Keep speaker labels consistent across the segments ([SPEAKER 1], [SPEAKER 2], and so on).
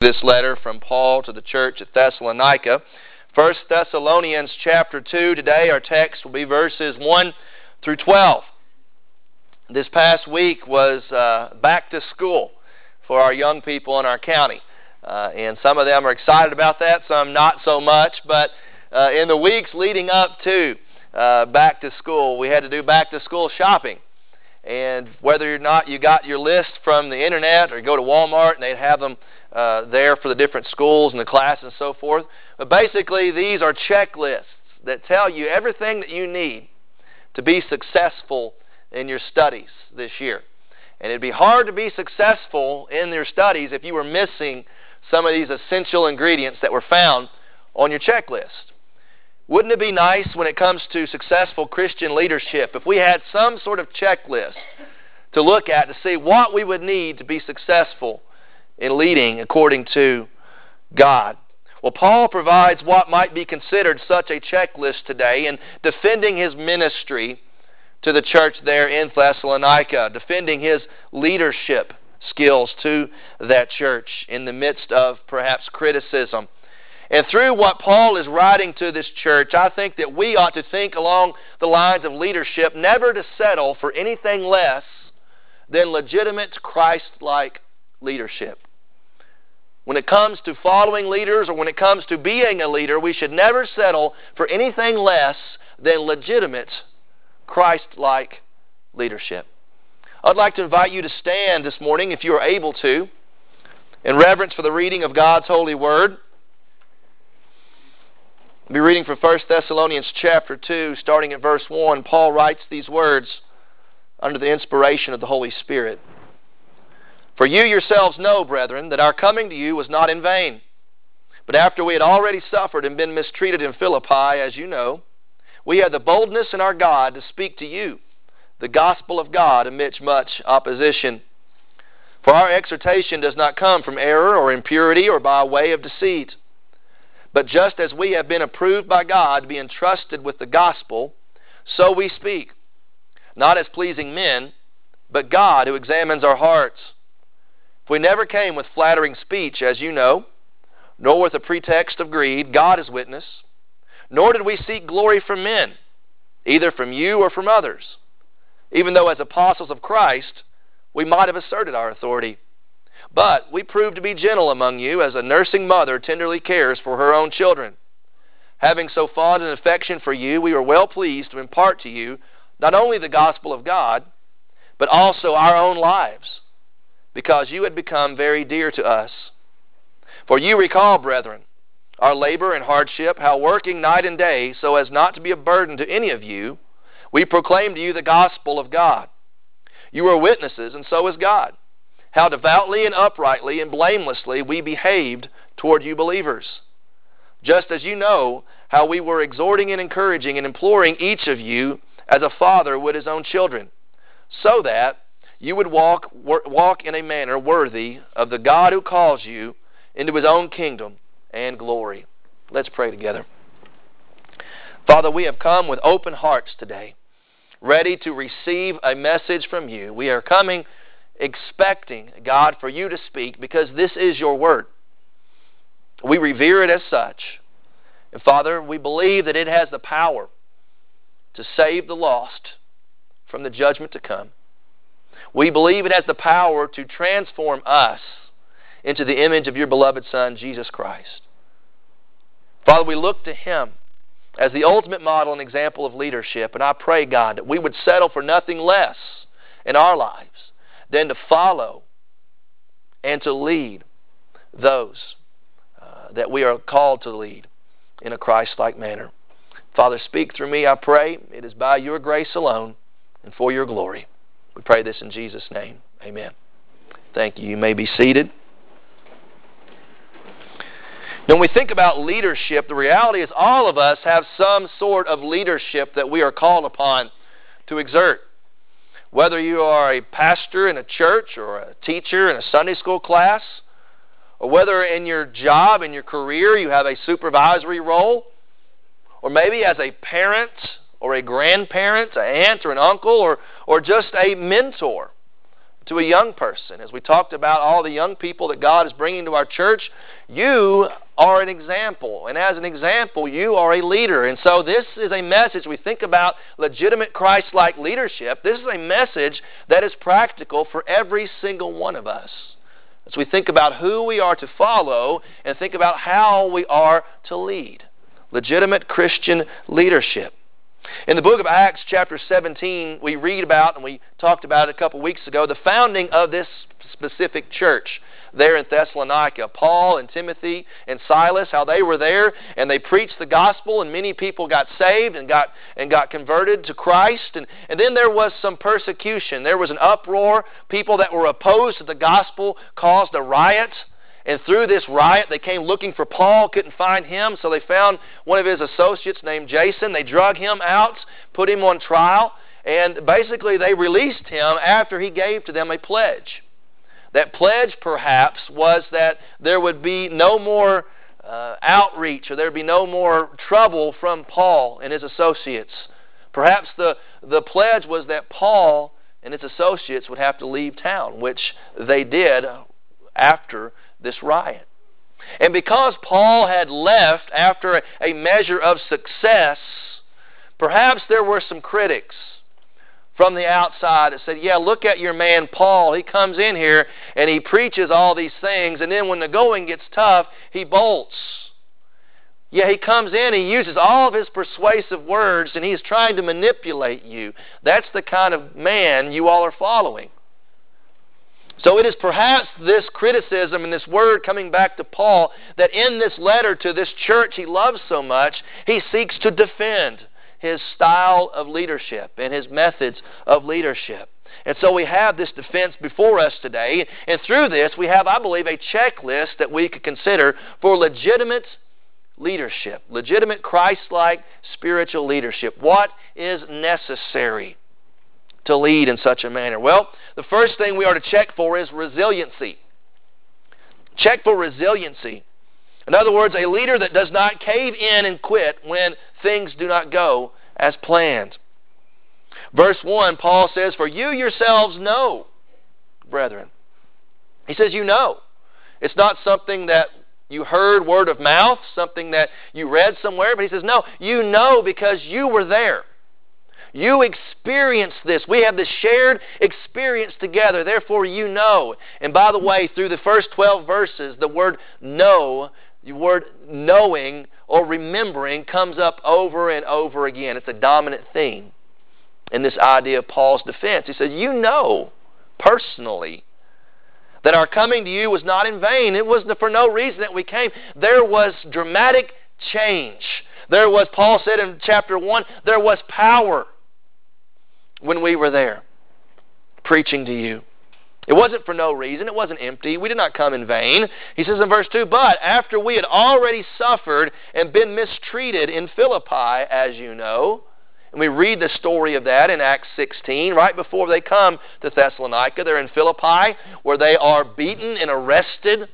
[SPEAKER 1] this letter from Paul to the church at Thessalonica. 1 Thessalonians chapter 2. Today our text will be verses 1 through 12. This past week was uh, back to school for our young people in our county. Uh, and some of them are excited about that, some not so much. But uh, in the weeks leading up to uh, back to school, we had to do back to school shopping. And whether or not you got your list from the internet or go to Walmart and they'd have them uh, there for the different schools and the class and so forth. But basically, these are checklists that tell you everything that you need to be successful in your studies this year. And it'd be hard to be successful in your studies if you were missing some of these essential ingredients that were found on your checklist. Wouldn't it be nice when it comes to successful Christian leadership if we had some sort of checklist to look at to see what we would need to be successful in leading according to God. Well, Paul provides what might be considered such a checklist today in defending his ministry to the church there in Thessalonica, defending his leadership skills to that church in the midst of perhaps criticism. And through what Paul is writing to this church, I think that we ought to think along the lines of leadership, never to settle for anything less than legitimate Christ like leadership. When it comes to following leaders or when it comes to being a leader, we should never settle for anything less than legitimate, Christ like leadership. I'd like to invite you to stand this morning, if you are able to, in reverence for the reading of God's holy word. I'll be reading from 1 Thessalonians chapter 2, starting at verse 1. Paul writes these words under the inspiration of the Holy Spirit. For you yourselves know, brethren, that our coming to you was not in vain. But after we had already suffered and been mistreated in Philippi, as you know, we had the boldness in our God to speak to you the gospel of God amidst much opposition. For our exhortation does not come from error or impurity or by way of deceit. But just as we have been approved by God to be entrusted with the gospel, so we speak, not as pleasing men, but God who examines our hearts. We never came with flattering speech, as you know, nor with a pretext of greed, God is witness, nor did we seek glory from men, either from you or from others, even though as apostles of Christ we might have asserted our authority. But we proved to be gentle among you, as a nursing mother tenderly cares for her own children. Having so fond an affection for you, we were well pleased to impart to you not only the gospel of God, but also our own lives because you had become very dear to us. For you recall, brethren, our labor and hardship, how working night and day so as not to be a burden to any of you, we proclaimed to you the gospel of God. You are witnesses, and so is God, how devoutly and uprightly and blamelessly we behaved toward you believers. Just as you know how we were exhorting and encouraging and imploring each of you as a father would his own children, so that you would walk, walk in a manner worthy of the God who calls you into his own kingdom and glory. Let's pray together. Father, we have come with open hearts today, ready to receive a message from you. We are coming expecting, God, for you to speak because this is your word. We revere it as such. And Father, we believe that it has the power to save the lost from the judgment to come. We believe it has the power to transform us into the image of your beloved Son, Jesus Christ. Father, we look to Him as the ultimate model and example of leadership, and I pray, God, that we would settle for nothing less in our lives than to follow and to lead those uh, that we are called to lead in a Christ like manner. Father, speak through me, I pray. It is by your grace alone and for your glory. We pray this in Jesus' name. Amen. Thank you. You may be seated. When we think about leadership, the reality is all of us have some sort of leadership that we are called upon to exert. Whether you are a pastor in a church or a teacher in a Sunday school class, or whether in your job, in your career, you have a supervisory role, or maybe as a parent or a grandparent, an aunt or an uncle, or, or just a mentor to a young person. As we talked about all the young people that God is bringing to our church, you are an example. And as an example, you are a leader. And so this is a message. We think about legitimate Christ like leadership. This is a message that is practical for every single one of us. As we think about who we are to follow and think about how we are to lead. Legitimate Christian leadership. In the book of Acts, chapter 17, we read about, and we talked about it a couple weeks ago, the founding of this specific church there in Thessalonica. Paul and Timothy and Silas, how they were there and they preached the gospel and many people got saved and got and got converted to Christ. And, and then there was some persecution. There was an uproar. People that were opposed to the gospel caused a riot. And through this riot, they came looking for Paul, couldn't find him, so they found one of his associates named Jason. They drug him out, put him on trial, and basically they released him after he gave to them a pledge. That pledge, perhaps, was that there would be no more uh, outreach or there would be no more trouble from Paul and his associates. Perhaps the, the pledge was that Paul and his associates would have to leave town, which they did after this riot. And because Paul had left after a measure of success, perhaps there were some critics from the outside that said, Yeah, look at your man Paul. He comes in here and he preaches all these things, and then when the going gets tough, he bolts. Yeah, he comes in, he uses all of his persuasive words, and he's trying to manipulate you. That's the kind of man you all are following. So it is perhaps this criticism and this word coming back to Paul that in this letter to this church he loves so much, he seeks to defend his style of leadership and his methods of leadership. And so we have this defense before us today, and through this we have, I believe, a checklist that we could consider for legitimate leadership, legitimate Christ like spiritual leadership. What is necessary? To lead in such a manner? Well, the first thing we are to check for is resiliency. Check for resiliency. In other words, a leader that does not cave in and quit when things do not go as planned. Verse 1, Paul says, For you yourselves know, brethren. He says, You know. It's not something that you heard word of mouth, something that you read somewhere, but he says, No, you know because you were there. You experience this. We have this shared experience together. Therefore, you know. And by the way, through the first 12 verses, the word know, the word knowing or remembering comes up over and over again. It's a dominant theme in this idea of Paul's defense. He says, You know personally that our coming to you was not in vain. It was for no reason that we came. There was dramatic change. There was, Paul said in chapter 1, there was power when we were there preaching to you. It wasn't for no reason. It wasn't empty. We did not come in vain. He says in verse 2 But after we had already suffered and been mistreated in Philippi, as you know, and we read the story of that in Acts 16, right before they come to Thessalonica. They're in Philippi, where they are beaten and arrested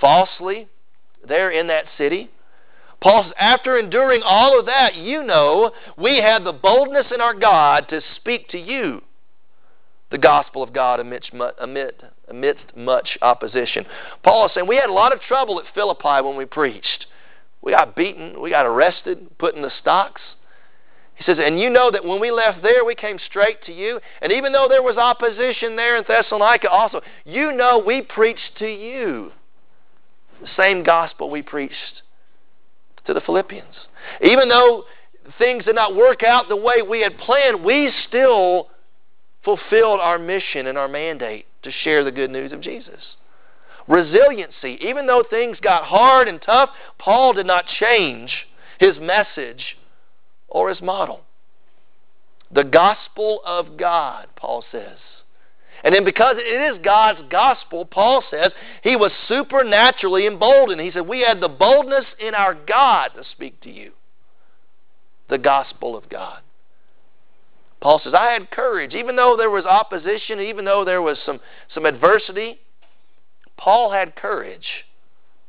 [SPEAKER 1] falsely there in that city. Paul says, after enduring all of that, you know, we had the boldness in our God to speak to you the gospel of God amidst, amidst, amidst much opposition. Paul is saying, we had a lot of trouble at Philippi when we preached. We got beaten, we got arrested, put in the stocks. He says, and you know that when we left there, we came straight to you. And even though there was opposition there in Thessalonica also, you know we preached to you the same gospel we preached to the Philippians. Even though things did not work out the way we had planned, we still fulfilled our mission and our mandate to share the good news of Jesus. Resiliency. Even though things got hard and tough, Paul did not change his message or his model. The gospel of God, Paul says. And then because it is God's gospel, Paul says, he was supernaturally emboldened. He said, We had the boldness in our God to speak to you. The gospel of God. Paul says, I had courage. Even though there was opposition, even though there was some, some adversity, Paul had courage.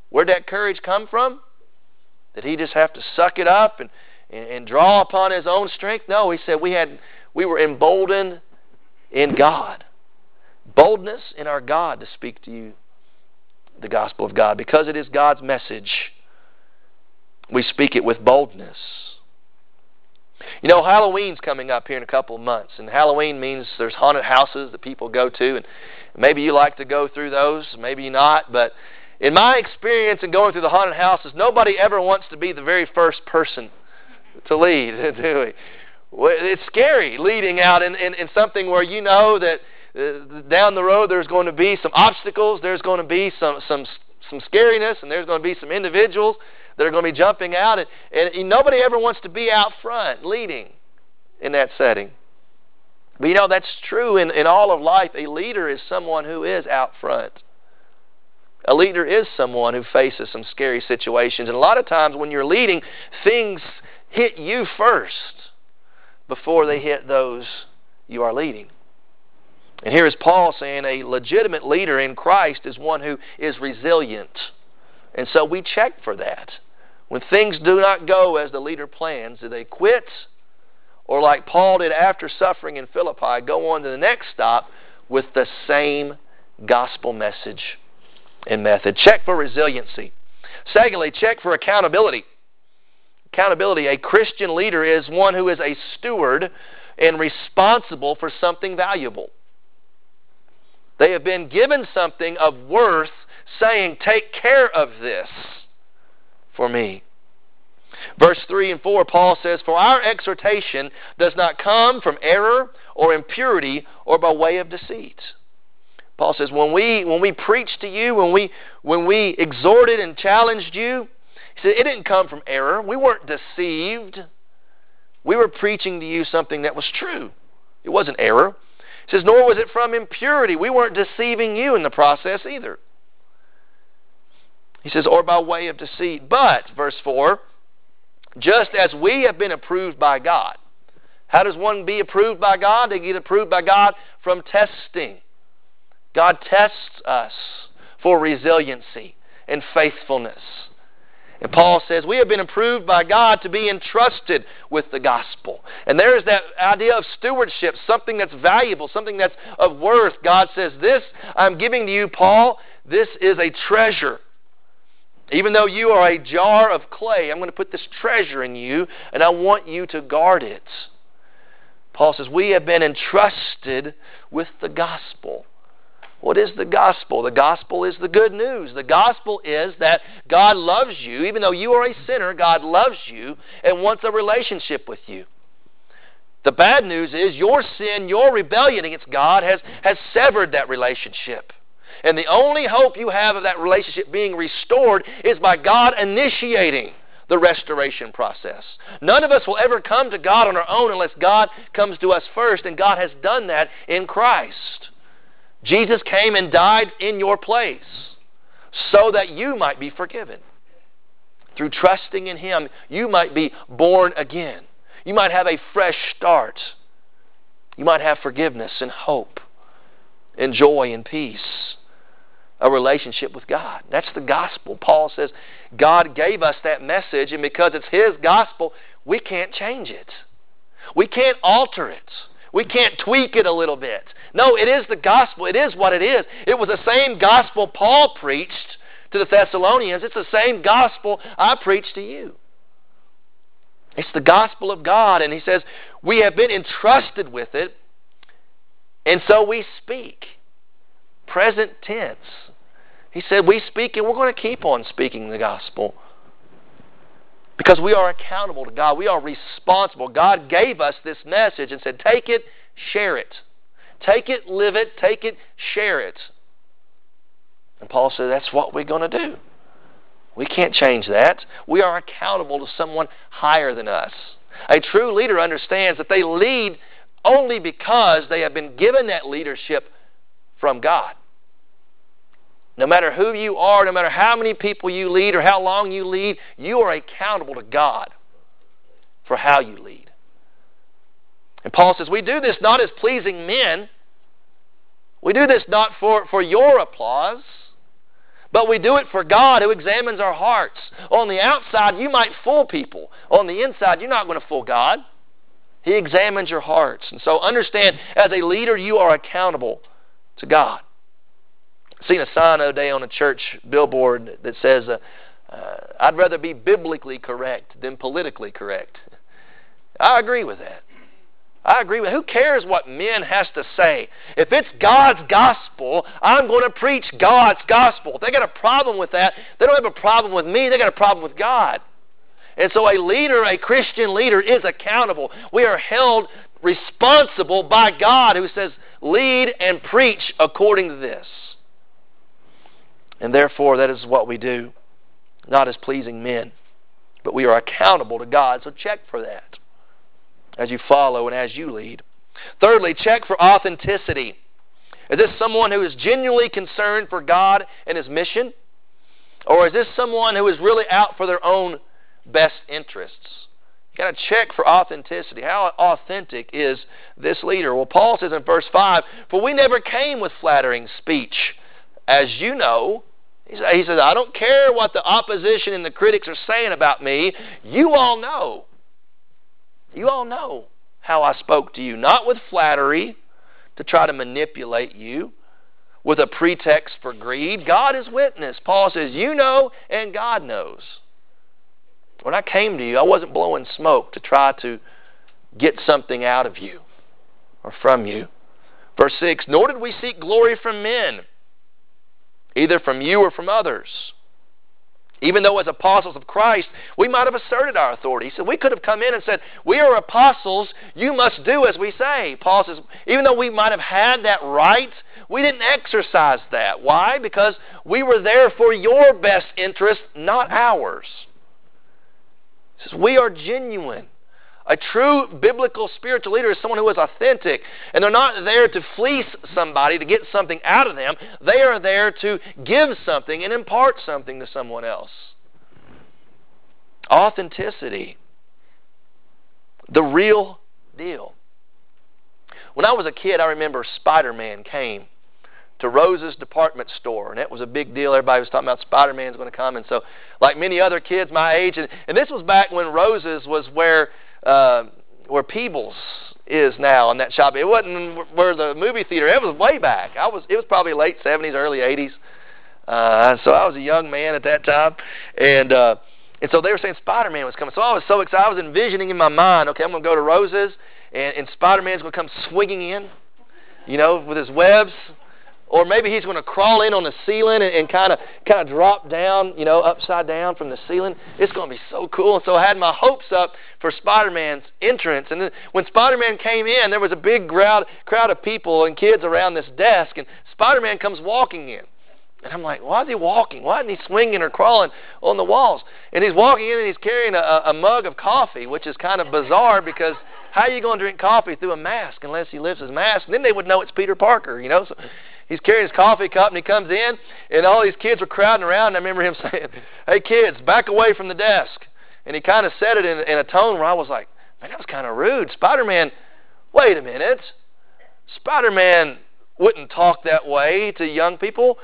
[SPEAKER 1] Where'd that courage come from? Did he just have to suck it up and, and, and draw upon his own strength? No, he said we had we were emboldened in God. Boldness in our God to speak to you the gospel of God. Because it is God's message, we speak it with boldness. You know, Halloween's coming up here in a couple of months, and Halloween means there's haunted houses that people go to, and maybe you like to go through those, maybe not, but in my experience in going through the haunted houses, nobody ever wants to be the very first person to lead, do we? It's scary leading out in, in, in something where you know that uh, down the road there's going to be some obstacles, there's going to be some, some, some scariness, and there's going to be some individuals that are going to be jumping out. And, and nobody ever wants to be out front leading in that setting. But you know, that's true in, in all of life. A leader is someone who is out front. A leader is someone who faces some scary situations. And a lot of times when you're leading, things hit you first before they hit those you are leading. And here is Paul saying a legitimate leader in Christ is one who is resilient. And so we check for that. When things do not go as the leader plans, do they quit? Or, like Paul did after suffering in Philippi, go on to the next stop with the same gospel message and method? Check for resiliency. Secondly, check for accountability. Accountability. A Christian leader is one who is a steward and responsible for something valuable. They have been given something of worth, saying, Take care of this for me. Verse 3 and 4, Paul says, For our exhortation does not come from error or impurity or by way of deceit. Paul says, when we, when we preached to you, when we, when we exhorted and challenged you, he said, it didn't come from error. We weren't deceived. We were preaching to you something that was true. It wasn't error. He says, nor was it from impurity. We weren't deceiving you in the process either. He says, or by way of deceit. But, verse 4, just as we have been approved by God. How does one be approved by God? They get approved by God from testing. God tests us for resiliency and faithfulness. And Paul says, We have been approved by God to be entrusted with the gospel. And there's that idea of stewardship, something that's valuable, something that's of worth. God says, This I'm giving to you, Paul, this is a treasure. Even though you are a jar of clay, I'm going to put this treasure in you, and I want you to guard it. Paul says, We have been entrusted with the gospel. What is the gospel? The gospel is the good news. The gospel is that God loves you. Even though you are a sinner, God loves you and wants a relationship with you. The bad news is your sin, your rebellion against God has, has severed that relationship. And the only hope you have of that relationship being restored is by God initiating the restoration process. None of us will ever come to God on our own unless God comes to us first, and God has done that in Christ. Jesus came and died in your place so that you might be forgiven. Through trusting in Him, you might be born again. You might have a fresh start. You might have forgiveness and hope and joy and peace a relationship with God. That's the gospel. Paul says God gave us that message, and because it's His gospel, we can't change it. We can't alter it. We can't tweak it a little bit. No, it is the gospel. It is what it is. It was the same gospel Paul preached to the Thessalonians. It's the same gospel I preach to you. It's the gospel of God, and he says we have been entrusted with it, and so we speak. Present tense. He said, We speak and we're going to keep on speaking the gospel. Because we are accountable to God. We are responsible. God gave us this message and said, Take it, share it. Take it, live it, take it, share it. And Paul said, That's what we're going to do. We can't change that. We are accountable to someone higher than us. A true leader understands that they lead only because they have been given that leadership from God. No matter who you are, no matter how many people you lead or how long you lead, you are accountable to God for how you lead. And Paul says, We do this not as pleasing men. We do this not for, for your applause, but we do it for God who examines our hearts. On the outside, you might fool people. On the inside, you're not going to fool God. He examines your hearts. And so understand, as a leader, you are accountable to God. I seen a sign the other day on a church billboard that says, uh, uh, I'd rather be biblically correct than politically correct. I agree with that. I agree with. Who cares what men has to say? If it's God's gospel, I'm going to preach God's gospel. If they got a problem with that, they don't have a problem with me. They got a problem with God. And so a leader, a Christian leader, is accountable. We are held responsible by God who says, lead and preach according to this. And therefore, that is what we do, not as pleasing men, but we are accountable to God. So check for that as you follow and as you lead. Thirdly, check for authenticity. Is this someone who is genuinely concerned for God and His mission? Or is this someone who is really out for their own best interests? You've got to check for authenticity. How authentic is this leader? Well, Paul says in verse 5 For we never came with flattering speech. As you know, he says, I don't care what the opposition and the critics are saying about me. You all know you all know how I spoke to you, not with flattery to try to manipulate you, with a pretext for greed. God is witness. Paul says, You know, and God knows. When I came to you, I wasn't blowing smoke to try to get something out of you or from you. Verse 6 Nor did we seek glory from men, either from you or from others. Even though, as apostles of Christ, we might have asserted our authority. Said, We could have come in and said, We are apostles, you must do as we say. Paul says, Even though we might have had that right, we didn't exercise that. Why? Because we were there for your best interest, not ours. He says, We are genuine. A true biblical spiritual leader is someone who is authentic. And they're not there to fleece somebody to get something out of them. They are there to give something and impart something to someone else. Authenticity. The real deal. When I was a kid, I remember Spider Man came to Rose's department store, and that was a big deal. Everybody was talking about Spider Man's going to come, and so, like many other kids my age, and, and this was back when Rose's was where uh, where Peebles is now in that shop. It wasn't where the movie theater. It was way back. I was. It was probably late seventies, early eighties. Uh, so I was a young man at that time, and uh, and so they were saying Spider Man was coming. So I was so excited. I was envisioning in my mind, okay, I'm going to go to Rose's, and, and Spider Man's going to come swinging in, you know, with his webs or maybe he's going to crawl in on the ceiling and kind of kind of drop down, you know, upside down from the ceiling. It's going to be so cool. And so I had my hopes up for Spider-Man's entrance. And then when Spider-Man came in, there was a big crowd crowd of people and kids around this desk, and Spider-Man comes walking in. And I'm like, why is he walking? Why isn't he swinging or crawling on the walls? And he's walking in and he's carrying a, a mug of coffee, which is kind of bizarre because how are you going to drink coffee through a mask unless he lifts his mask? And then they would know it's Peter Parker, you know. So he's carrying his coffee cup and he comes in and all these kids were crowding around and I remember him saying, Hey kids, back away from the desk and he kind of said it in, in a tone where I was like, Man, that was kind of rude. Spider Man wait a minute. Spider Man wouldn't talk that way to young people.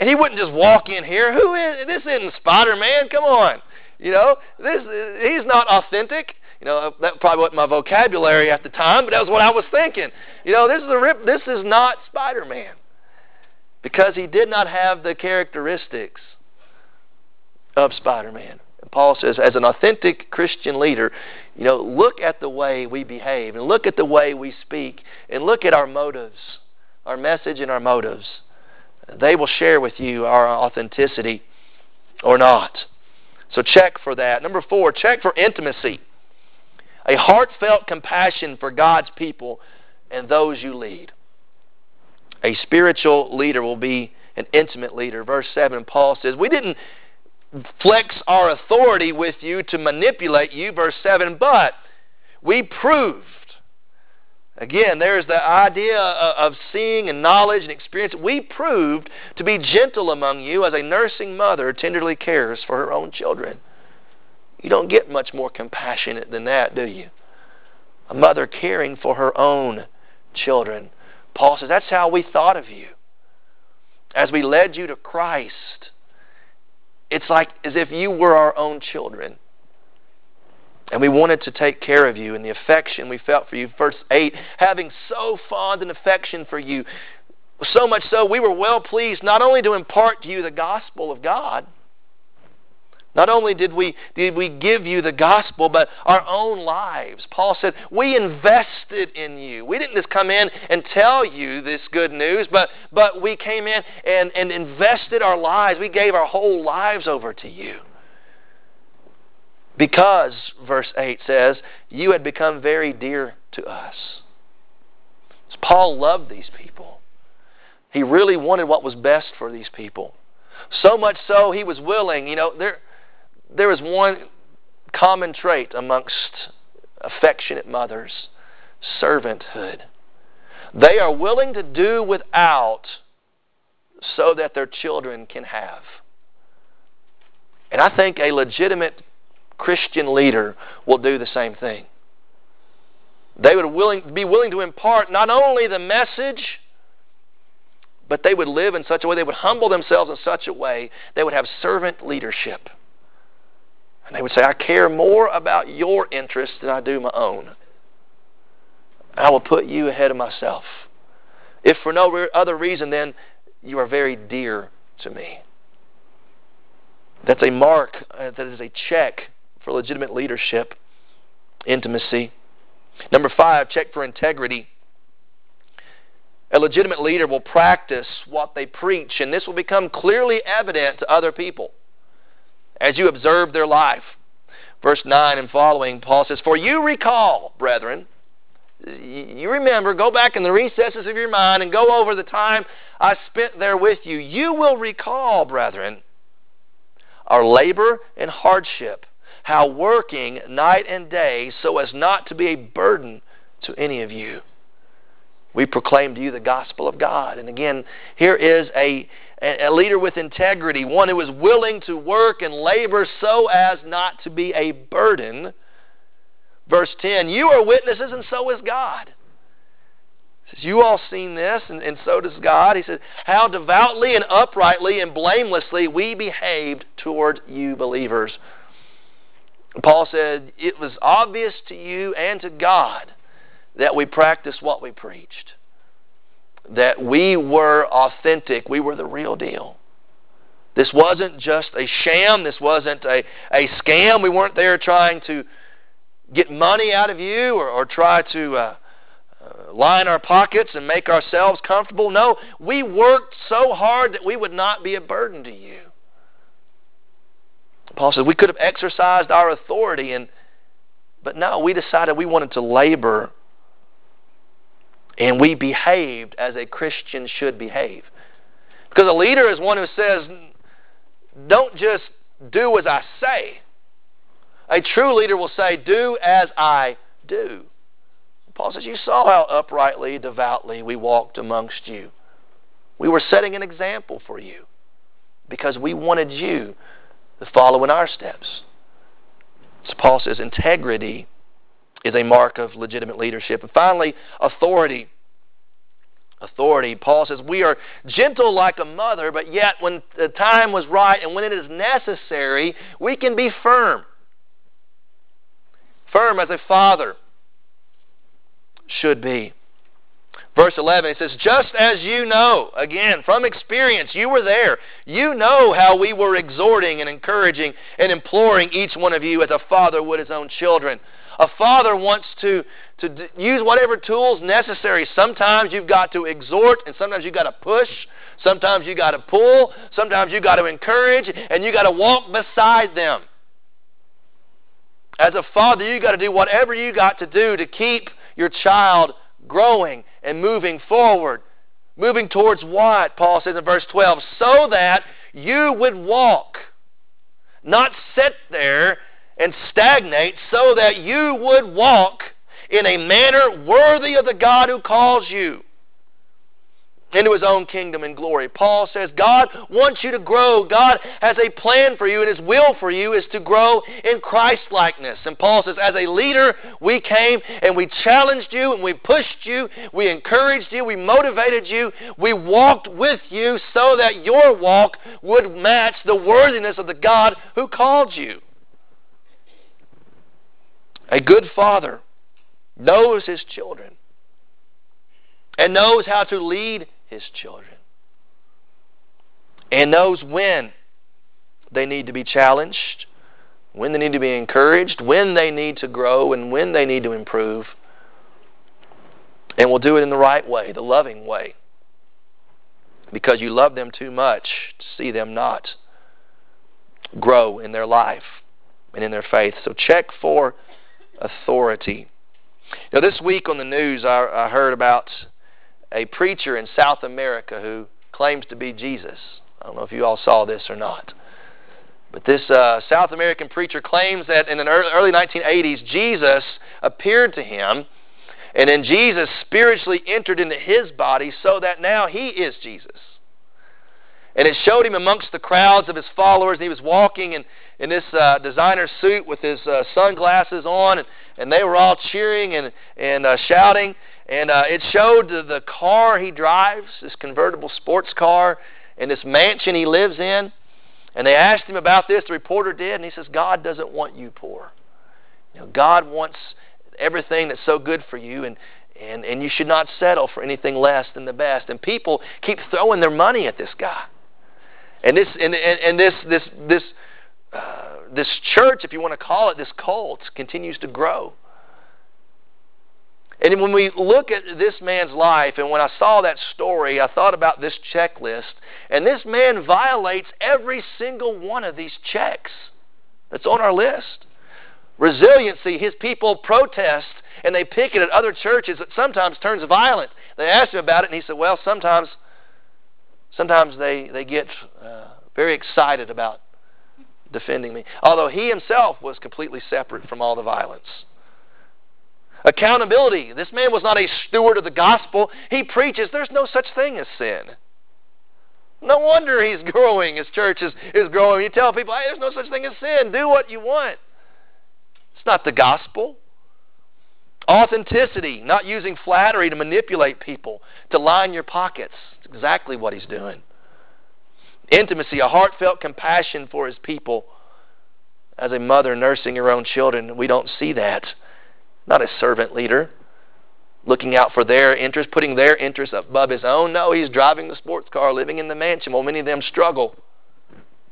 [SPEAKER 1] And he wouldn't just walk in here. Who is this isn't Spider Man, come on. You know, this he's not authentic. You know, that probably wasn't my vocabulary at the time, but that was what I was thinking. You know, this is a rip this is not Spider Man because he did not have the characteristics of Spider Man. Paul says, as an authentic Christian leader, you know, look at the way we behave and look at the way we speak and look at our motives, our message and our motives. They will share with you our authenticity or not. So check for that. Number four, check for intimacy. A heartfelt compassion for God's people and those you lead. A spiritual leader will be an intimate leader. Verse 7, Paul says, We didn't flex our authority with you to manipulate you. Verse 7, but we proved. Again, there's the idea of seeing and knowledge and experience. We proved to be gentle among you as a nursing mother tenderly cares for her own children. You don't get much more compassionate than that, do you? A mother caring for her own children. Paul says, That's how we thought of you. As we led you to Christ, it's like as if you were our own children. And we wanted to take care of you and the affection we felt for you. Verse 8, having so fond an affection for you, So much so, we were well pleased not only to impart to you the gospel of God, not only did we, did we give you the gospel, but our own lives. Paul said, We invested in you. We didn't just come in and tell you this good news, but, but we came in and, and invested our lives. We gave our whole lives over to you. Because, verse 8 says, you had become very dear to us. So Paul loved these people. He really wanted what was best for these people. So much so, he was willing. You know, there, there is one common trait amongst affectionate mothers servanthood. They are willing to do without so that their children can have. And I think a legitimate Christian leader will do the same thing. They would willing, be willing to impart not only the message, but they would live in such a way, they would humble themselves in such a way, they would have servant leadership. And they would say, I care more about your interests than I do my own. I will put you ahead of myself. If for no other reason, then you are very dear to me. That's a mark, uh, that is a check for legitimate leadership, intimacy. Number five, check for integrity. A legitimate leader will practice what they preach, and this will become clearly evident to other people as you observe their life. Verse 9 and following, Paul says, For you recall, brethren, you remember, go back in the recesses of your mind and go over the time I spent there with you. You will recall, brethren, our labor and hardship, how working night and day so as not to be a burden to any of you. We proclaim to you the gospel of God. And again, here is a a leader with integrity, one who is willing to work and labor so as not to be a burden. Verse 10 You are witnesses, and so is God. He says, You all seen this, and, and so does God. He says, How devoutly and uprightly and blamelessly we behaved toward you believers. Paul said, It was obvious to you and to God that we practiced what we preached that we were authentic. We were the real deal. This wasn't just a sham. This wasn't a, a scam. We weren't there trying to get money out of you or, or try to uh, uh, line our pockets and make ourselves comfortable. No, we worked so hard that we would not be a burden to you. Paul says we could have exercised our authority, and but no, we decided we wanted to labor and we behaved as a Christian should behave. Because a leader is one who says, don't just do as I say. A true leader will say, do as I do. Paul says, You saw how uprightly, devoutly we walked amongst you. We were setting an example for you because we wanted you to follow in our steps. So Paul says, integrity is a mark of legitimate leadership. And finally, authority. Authority. Paul says, We are gentle like a mother, but yet when the time was right and when it is necessary, we can be firm. Firm as a father should be. Verse 11, it says, Just as you know, again, from experience, you were there. You know how we were exhorting and encouraging and imploring each one of you as a father would his own children. A father wants to, to use whatever tools necessary. Sometimes you've got to exhort, and sometimes you've got to push. Sometimes you've got to pull. Sometimes you've got to encourage, and you've got to walk beside them. As a father, you've got to do whatever you got to do to keep your child growing and moving forward. Moving towards what? Paul says in verse 12, so that you would walk, not sit there and stagnate, so that you would walk in a manner worthy of the God who calls you into his own kingdom and glory. Paul says God wants you to grow. God has a plan for you, and his will for you is to grow in Christ likeness. And Paul says, as a leader, we came and we challenged you and we pushed you, we encouraged you, we motivated you, we walked with you so that your walk would match the worthiness of the God who called you. A good father knows his children and knows how to lead His children. And knows when they need to be challenged, when they need to be encouraged, when they need to grow, and when they need to improve. And will do it in the right way, the loving way. Because you love them too much to see them not grow in their life and in their faith. So check for authority. Now, this week on the news, I, I heard about a preacher in South America who claims to be Jesus. I don't know if you all saw this or not. But this uh, South American preacher claims that in the early 1980s, Jesus appeared to him, and then Jesus spiritually entered into his body so that now he is Jesus. And it showed him amongst the crowds of his followers, and he was walking in, in this uh, designer suit with his uh, sunglasses on, and, and they were all cheering and, and uh, shouting. And uh, it showed the, the car he drives, this convertible sports car, and this mansion he lives in. And they asked him about this, the reporter did, and he says, God doesn't want you poor. You know, God wants everything that's so good for you, and, and, and you should not settle for anything less than the best. And people keep throwing their money at this guy. And this and, and, and this this this uh, this church, if you want to call it, this cult, continues to grow. And when we look at this man's life, and when I saw that story, I thought about this checklist. And this man violates every single one of these checks that's on our list. Resiliency, his people protest and they picket at other churches that sometimes turns violent. They asked him about it, and he said, Well, sometimes, sometimes they, they get uh, very excited about defending me. Although he himself was completely separate from all the violence. Accountability. This man was not a steward of the gospel. He preaches there's no such thing as sin. No wonder he's growing. His church is, is growing. You tell people, hey, there's no such thing as sin. Do what you want. It's not the gospel. Authenticity, not using flattery to manipulate people, to line your pockets. It's exactly what he's doing. Intimacy, a heartfelt compassion for his people. As a mother nursing her own children, we don't see that not a servant leader, looking out for their interests, putting their interests above his own. No, he's driving the sports car, living in the mansion while many of them struggle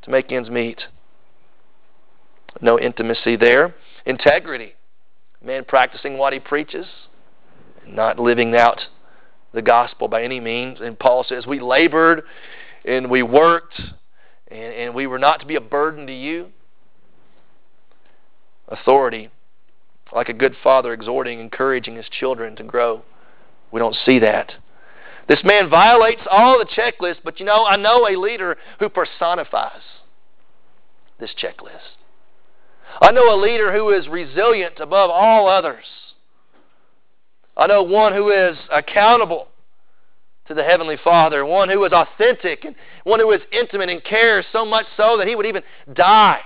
[SPEAKER 1] to make ends meet. No intimacy there. Integrity. Man practicing what he preaches, not living out the gospel by any means. And Paul says, We labored and we worked, and, and we were not to be a burden to you. Authority like a good father exhorting, encouraging his children to grow. We don't see that. This man violates all the checklists, but you know, I know a leader who personifies this checklist. I know a leader who is resilient above all others. I know one who is accountable to the Heavenly Father, one who was authentic, and one who was intimate and cares so much so that he would even die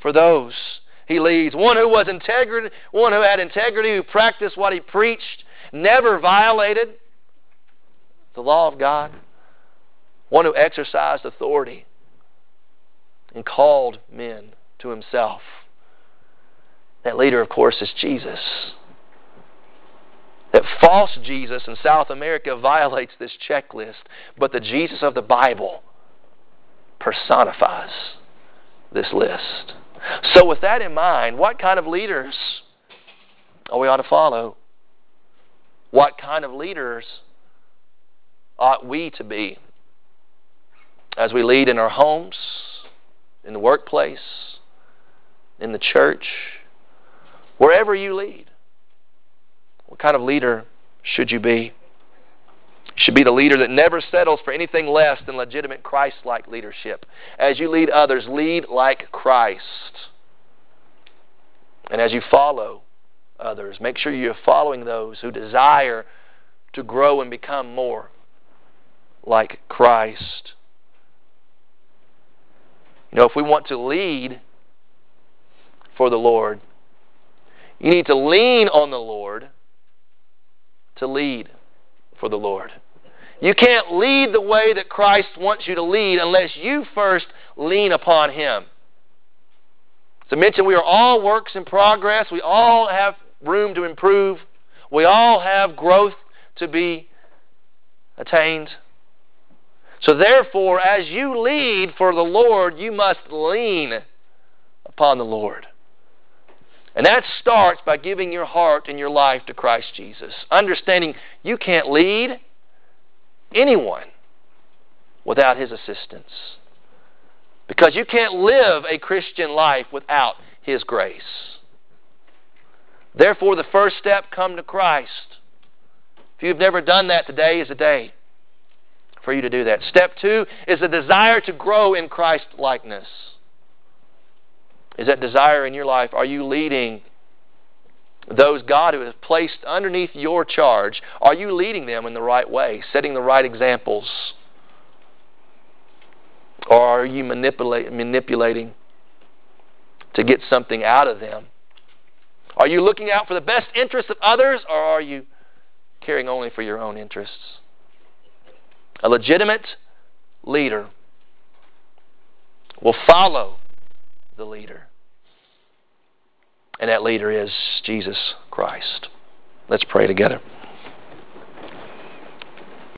[SPEAKER 1] for those he leads. One who was integrity, one who had integrity, who practiced what he preached, never violated the law of God. One who exercised authority and called men to himself. That leader, of course, is Jesus. That false Jesus in South America violates this checklist, but the Jesus of the Bible personifies this list. So, with that in mind, what kind of leaders are we ought to follow? What kind of leaders ought we to be as we lead in our homes, in the workplace, in the church, wherever you lead? What kind of leader should you be? should be the leader that never settles for anything less than legitimate Christ like leadership. As you lead others, lead like Christ. And as you follow others, make sure you're following those who desire to grow and become more like Christ. You know, if we want to lead for the Lord, you need to lean on the Lord to lead for the Lord. You can't lead the way that Christ wants you to lead unless you first lean upon Him. To mention, we are all works in progress. We all have room to improve. We all have growth to be attained. So therefore, as you lead for the Lord, you must lean upon the Lord. And that starts by giving your heart and your life to Christ Jesus. Understanding you can't lead anyone without His assistance. Because you can't live a Christian life without His grace. Therefore, the first step, come to Christ. If you've never done that, today is a day for you to do that. Step two is a desire to grow in Christ likeness. Is that desire in your life? Are you leading those God who has placed underneath your charge? Are you leading them in the right way, setting the right examples? Or are you manipulate, manipulating to get something out of them? Are you looking out for the best interests of others, or are you caring only for your own interests? A legitimate leader will follow the leader. And that leader is Jesus Christ. Let's pray together.